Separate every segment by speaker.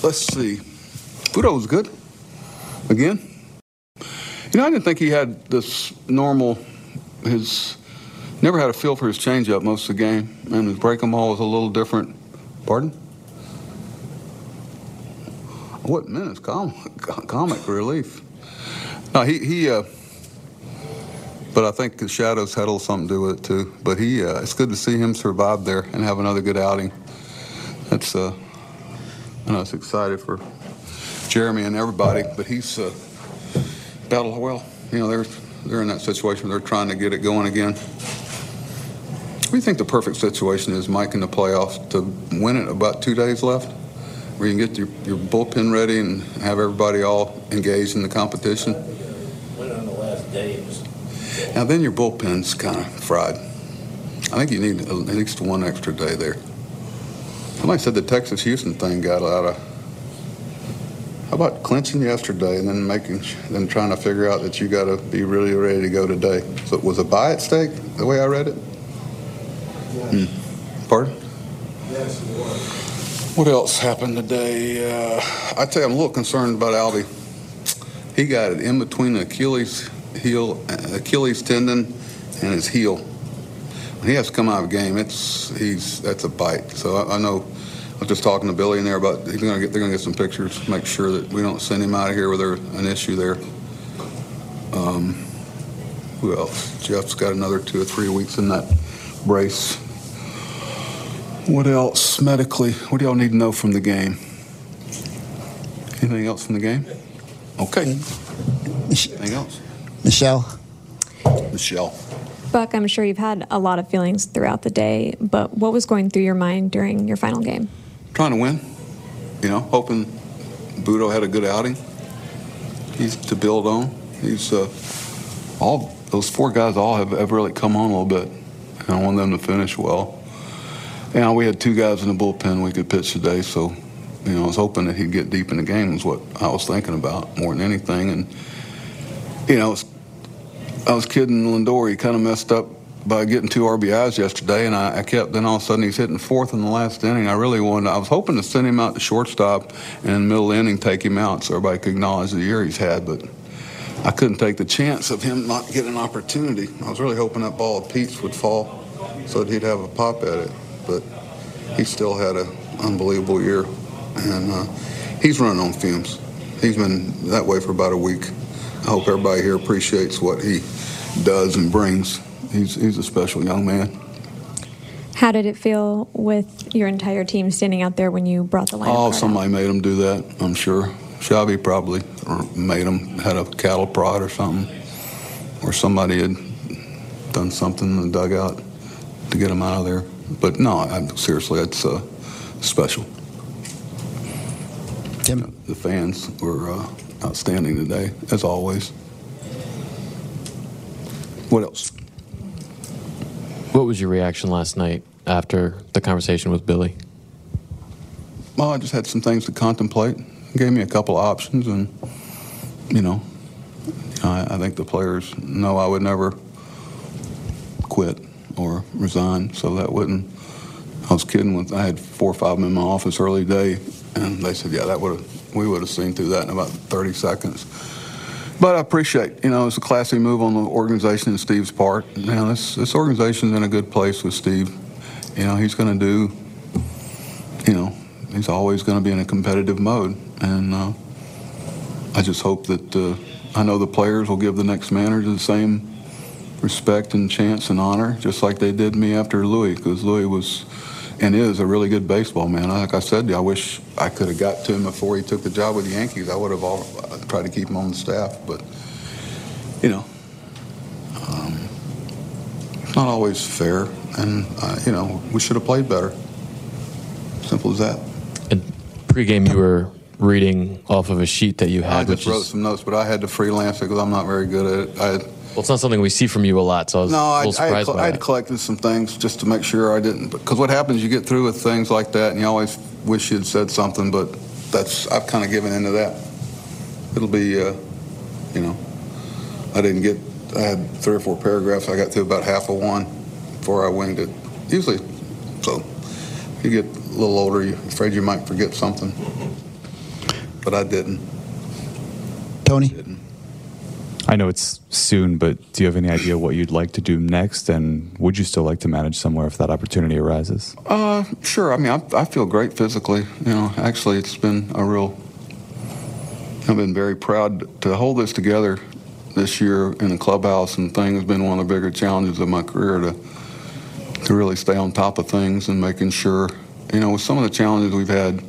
Speaker 1: Let's see. Butto was good. Again. You know, I didn't think he had this normal, his, never had a feel for his changeup most of the game. And his breaking ball was a little different. Pardon? What minutes? Com- comic relief. No, he, he, uh, but I think the shadows had a little something to do with it too. But he, uh, it's good to see him survive there and have another good outing. That's, uh, I was excited for Jeremy and everybody, but he's uh, battled well. You know, they're they're in that situation. where They're trying to get it going again. We think the perfect situation is, Mike, in the playoffs to win it about two days left, where you can get your, your bullpen ready and have everybody all engaged in the competition?
Speaker 2: Win on the last day.
Speaker 1: Now then, your bullpen's kind of fried. I think you need at least one extra day there. Somebody said the Texas Houston thing got out of. How about clinching yesterday and then making, then trying to figure out that you got to be really ready to go today? So it was a buy at stake, the way I read it.
Speaker 2: Yes.
Speaker 1: Hmm. Pardon?
Speaker 2: Yes, it was.
Speaker 1: What else happened today? Uh, I tell you, I'm a little concerned about Albie. He got it in between the Achilles heel, Achilles tendon, and his heel. He has to come out of a game, it's he's that's a bite. So I, I know. I was just talking to Billy in there about he's gonna get they're gonna get some pictures, make sure that we don't send him out of here with an issue there. Um, who else? Jeff's got another two or three weeks in that brace. What else medically? What do y'all need to know from the game? Anything else from the game? Okay. Anything else?
Speaker 3: Michelle.
Speaker 1: Michelle.
Speaker 4: Buck, I'm sure you've had a lot of feelings throughout the day, but what was going through your mind during your final game?
Speaker 1: Trying to win. You know, hoping Butto had a good outing. He's to build on. He's uh, all those four guys all have, have really come on a little bit. And I want them to finish well. And we had two guys in the bullpen we could pitch today, so you know, I was hoping that he'd get deep in the game was what I was thinking about more than anything. And you know, I was kidding Lindor. He kind of messed up by getting two RBIs yesterday, and I, I, kept. Then all of a sudden, he's hitting fourth in the last inning. I really wanted. I was hoping to send him out to shortstop and middle inning take him out so everybody could acknowledge the year he's had, but. I couldn't take the chance of him not getting an opportunity. I was really hoping that ball of Pete's would fall so that he'd have a pop at it, but he still had an unbelievable year, and uh, he's running on fumes. He's been that way for about a week. I hope everybody here appreciates what he does and brings. He's, he's a special young man.
Speaker 4: How did it feel with your entire team standing out there when you brought the lineup?
Speaker 1: Oh, somebody out? made him do that, I'm sure. Shabby probably made him, had a cattle prod or something. Or somebody had done something in the dugout to get him out of there. But no, I'm, seriously, it's uh, special.
Speaker 3: Tim?
Speaker 1: The fans were uh, outstanding today, as always. What else?
Speaker 5: What was your reaction last night after the conversation with Billy?
Speaker 1: Well, I just had some things to contemplate. He gave me a couple of options, and you know, I, I think the players know I would never quit or resign, so that wouldn't. I was kidding with. I had four or five of them in my office early day, and they said, "Yeah, that would have. We would have seen through that in about 30 seconds." But I appreciate, you know, it's a classy move on the organization and Steve's part. Know, this this organization's in a good place with Steve. You know, he's going to do, you know, he's always going to be in a competitive mode, and uh, I just hope that uh, I know the players will give the next manager the same respect and chance and honor, just like they did me after Luis, because Luis was and is a really good baseball man. Like I said, I wish I could have got to him before he took the job with the Yankees. I would have all, tried to keep him on the staff, but you know, um, it's not always fair, and uh, you know, we should have played better. Simple as that.
Speaker 5: And pregame, you were reading off of a sheet that you had.
Speaker 1: I just
Speaker 5: which
Speaker 1: wrote
Speaker 5: is
Speaker 1: some notes, but I had to freelance it because I'm not very good at it. I
Speaker 5: well, it's not something we see from you a lot. So I was
Speaker 1: no,
Speaker 5: a
Speaker 1: I,
Speaker 5: little
Speaker 1: I, had,
Speaker 5: surprised
Speaker 1: col-
Speaker 5: by
Speaker 1: I had
Speaker 5: that.
Speaker 1: collected some things just to make sure I didn't. Because what happens, you get through with things like that, and you always wish you'd said something. But that's I've kind of given into that. It'll be, uh, you know, I didn't get. I had three or four paragraphs. I got through about half of one before I winged it. Usually, so you get a little older, you're afraid you might forget something. But I didn't.
Speaker 3: Tony?
Speaker 6: I know it's soon, but do you have any idea what you'd like to do next? And would you still like to manage somewhere if that opportunity arises?
Speaker 1: Uh, sure. I mean, I, I feel great physically. You know, actually, it's been a real. I've been very proud to hold this together this year in the clubhouse and thing has been one of the bigger challenges of my career to to really stay on top of things and making sure, you know, with some of the challenges we've had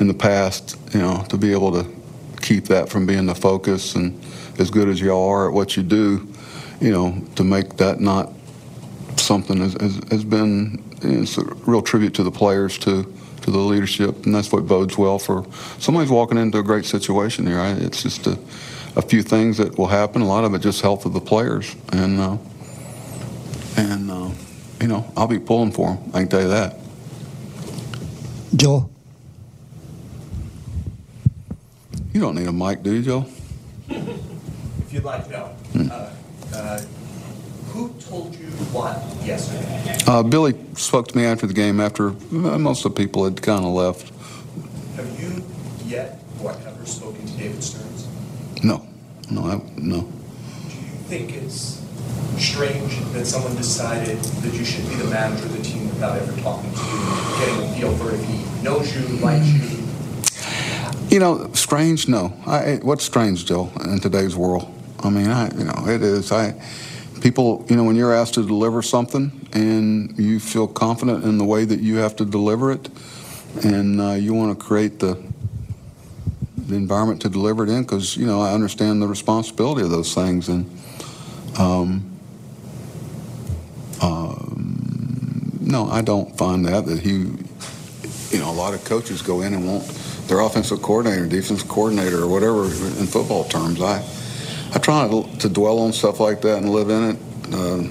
Speaker 1: in the past, you know, to be able to keep that from being the focus and as good as y'all are at what you do, you know, to make that not something has, has, has been it's a real tribute to the players to to the leadership. And that's what bodes well for somebody's walking into a great situation here. I, it's just a, a few things that will happen a lot of it just health of the players. And uh, and uh, you know I'll be pulling for them I can tell you that.
Speaker 3: Joel?
Speaker 1: You don't need a mic do you Joe
Speaker 7: If you'd like, no. Uh, uh, Who told you what yesterday?
Speaker 1: uh, Billy spoke to me after the game after uh, most of the people had kind of left
Speaker 7: Have you yet or ever spoken to David Stearns?
Speaker 1: no no I, no
Speaker 7: Do you think it's strange that someone decided that you should be the manager of the team without ever talking to you, getting a feel for if he knows you, likes you?
Speaker 1: You know, strange? No. I, what's strange, Joe, in today's world? I mean, I, you know, it is. I, people, you know, when you're asked to deliver something and you feel confident in the way that you have to deliver it, and uh, you want to create the the environment to deliver it in, because you know, I understand the responsibility of those things, and um, um, no, I don't find that that he, you know, a lot of coaches go in and won't their offensive coordinator, defensive coordinator, or whatever in football terms. I I try not to, dwell on stuff like that and live in it. Uh,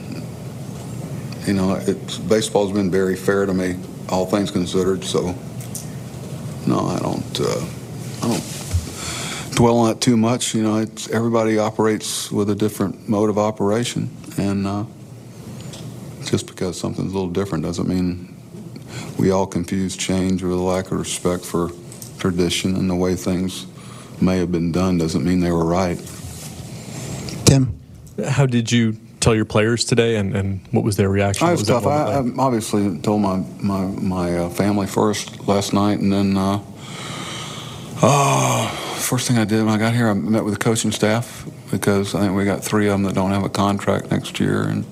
Speaker 1: you know, baseball's been very fair to me, all things considered. So, no, I don't. Uh, I don't dwell on it too much. You know, everybody operates with a different mode of operation, and uh, just because something's a little different doesn't mean we all confuse change with a lack of respect for tradition and the way things may have been done doesn't mean they were right.
Speaker 3: Tim?
Speaker 8: How did you tell your players today, and, and what was their reaction?
Speaker 1: I
Speaker 8: What
Speaker 1: was tough. I,
Speaker 8: like?
Speaker 1: I obviously told my my my uh, family first last night, and then uh, uh, first thing I did when I got here, I met with the coaching staff because I think we got three of them that don't have a contract next year, and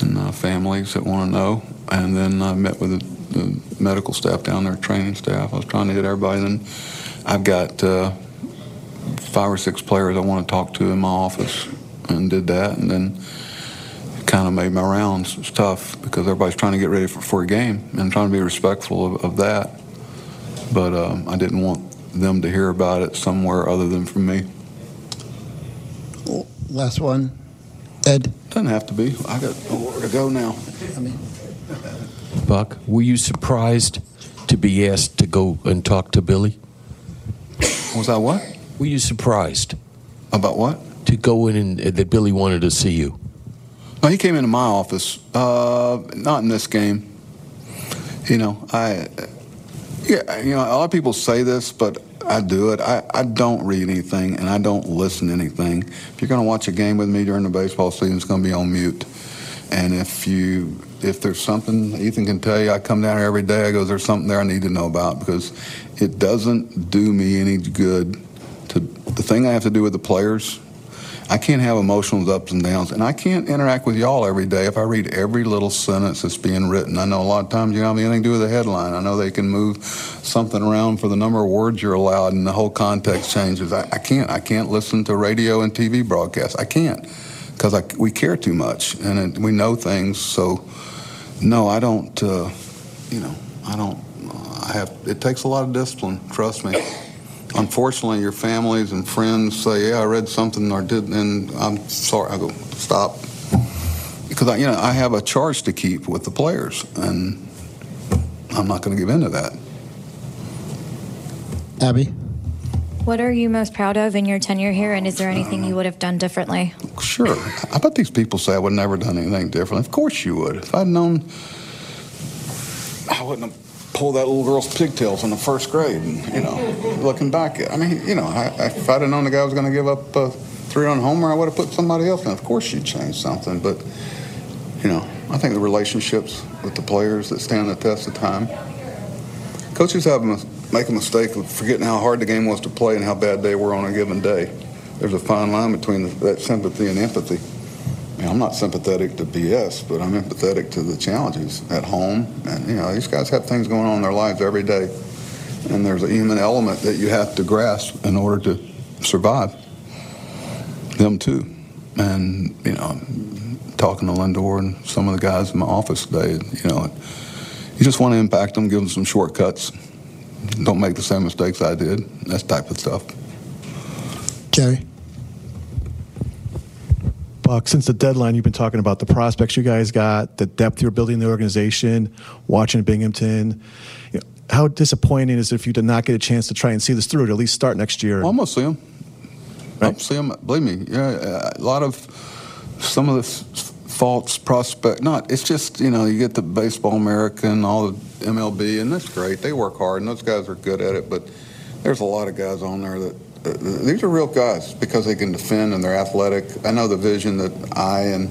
Speaker 1: and uh, families that want to know, and then I met with the, medical staff down there, training staff. I was trying to get everybody. Then I've got uh, five or six players I want to talk to in my office, and did that, and then kind of made my rounds. It's tough because everybody's trying to get ready for, for a game and trying to be respectful of, of that. But um, I didn't want them to hear about it somewhere other than from me.
Speaker 3: Last one. Ed?
Speaker 1: Doesn't have to be. I got nowhere to go now.
Speaker 3: I mean,
Speaker 9: Buck, were you surprised to be asked to go and talk to Billy?
Speaker 1: Was I what?
Speaker 9: Were you surprised?
Speaker 1: About what?
Speaker 9: To go in and uh, that Billy wanted to see you.
Speaker 1: No, he came into my office. Uh, not in this game. You know, I. Yeah, you know, a lot of people say this, but I do it. I, I don't read anything and I don't listen to anything. If you're going to watch a game with me during the baseball season, it's going to be on mute. And if you if there's something Ethan can tell you, I come down here every day. I go, there's something there I need to know about because it doesn't do me any good. To the thing I have to do with the players, I can't have emotional ups and downs, and I can't interact with y'all every day if I read every little sentence that's being written. I know a lot of times you don't have anything to do with the headline. I know they can move something around for the number of words you're allowed, and the whole context changes. I, I can't. I can't listen to radio and TV broadcasts. I can't because we care too much and it, we know things. So, no, I don't. Uh, you know, I don't. I have. It takes a lot of discipline. Trust me. Unfortunately, your families and friends say, "Yeah, I read something or did," and I'm sorry. I go, "Stop," because I, you know I have a charge to keep with the players, and I'm not going to give in to that.
Speaker 3: Abby.
Speaker 10: What are you most proud of in your tenure here, and is there anything you would have done differently?
Speaker 1: Sure. I bet these people say I would never done anything different. Of course you would. If I'd known, I wouldn't have pulled that little girl's pigtails in the first grade. And, you know, looking back, I mean, you know, I, if I'd have known the guy was going to give up a three on homer, I would have put somebody else in. Of course you'd change something, but you know, I think the relationships with the players that stand the test of time. Coaches have a, make a mistake of forgetting how hard the game was to play and how bad they were on a given day. There's a fine line between that sympathy and empathy. I mean, I'm not sympathetic to BS, but I'm empathetic to the challenges at home. And, you know, these guys have things going on in their lives every day. And there's a human element that you have to grasp in order to survive. Them too. And, you know, talking to Lindor and some of the guys in my office today, you know, you just want to impact them, give them some shortcuts. Don't make the same mistakes I did. That type of stuff.
Speaker 3: Jerry.
Speaker 11: Buck, since the deadline, you've been talking about the prospects you guys got, the depth you're building in the organization, watching Binghamton. You know, how disappointing is it if you did not get a chance to try and see this through to at least start next year?
Speaker 1: Well, I'm gonna see them. Right. I'll see them. Believe me, yeah, a lot of some of the false prospect. Not. It's just you know you get the baseball American, all the MLB, and that's great. They work hard, and those guys are good at it. But there's a lot of guys on there that uh, these are real guys because they can defend and they're athletic. I know the vision that I and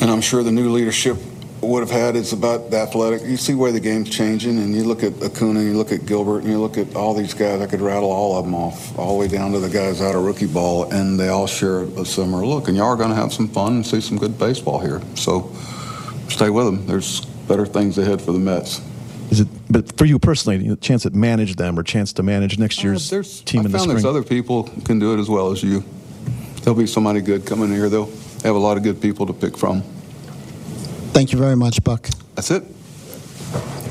Speaker 1: and I'm sure the new leadership would have had is about the athletic. You see where the game's changing, and you look at Acuna, you look at Gilbert, and you look at all these guys. I could rattle all of them off, all the way down to the guys out of rookie ball, and they all share a similar look. And y'all are going to have some fun and see some good baseball here. So stay with them. There's better things ahead for the Mets.
Speaker 11: Is it, but for you personally, a chance to manage them or chance to manage next year's
Speaker 1: uh,
Speaker 11: team
Speaker 1: I
Speaker 11: in the
Speaker 1: found
Speaker 11: spring?
Speaker 1: there's other people can do it as well as you. There'll be somebody good coming here. They'll have a lot of good people to pick from.
Speaker 3: Thank you very much, Buck.
Speaker 1: That's it.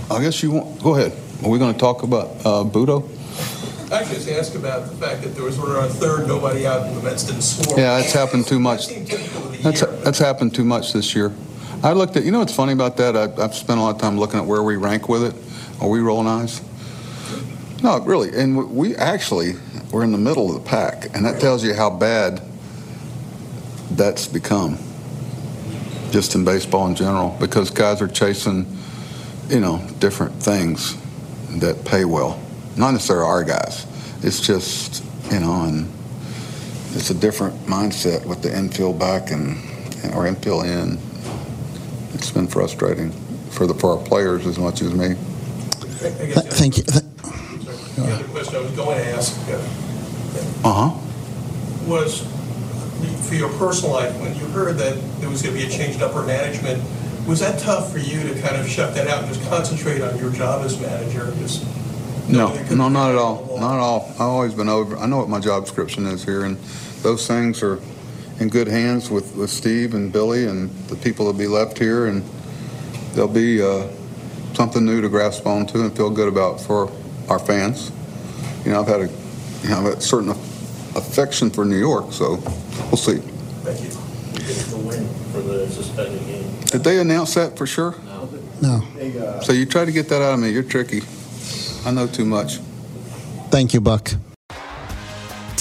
Speaker 1: I guess you want. Go ahead. Are we going to talk about uh, Butto?
Speaker 7: I just asked about the fact that there was order on third, nobody out, and the Mets didn't score.
Speaker 1: Yeah, that's happened too much.
Speaker 7: That seemed typical of the
Speaker 1: That's
Speaker 7: year.
Speaker 1: that's happened too much this year. I looked at. You know what's funny about that? I, I've spent a lot of time looking at where we rank with it. Are we rolling eyes? No, really. And we actually we're in the middle of the pack, and that tells you how bad that's become. Just in baseball in general, because guys are chasing, you know, different things that pay well. Not necessarily our guys. It's just, you know, and it's a different mindset with the infield back and or infield in. It's been frustrating for the for our players as much as me.
Speaker 7: I guess
Speaker 3: Th- thank you. Th-
Speaker 7: The other question I was going to ask uh,
Speaker 1: Uh huh.
Speaker 7: was, for your personal life, when you heard that there was going to be a change in upper management, was that tough for you to kind of shut that out and just concentrate on your job as manager? Just
Speaker 1: No, no, not at all. Not at all. I've always been over. I know what my job description is here, and those things are in good hands with, with Steve and Billy and the people that will be left here, and there'll be uh, something new to grasp onto and feel good about for our fans. You know, I've had a, you know, a certain affection for New York, so we'll see.
Speaker 7: Thank you.
Speaker 2: It's the win for the suspended game.
Speaker 1: Did they announce that for sure?
Speaker 3: No.
Speaker 1: So you try to get that out of me. You're tricky. I know too much.
Speaker 3: Thank you, Buck.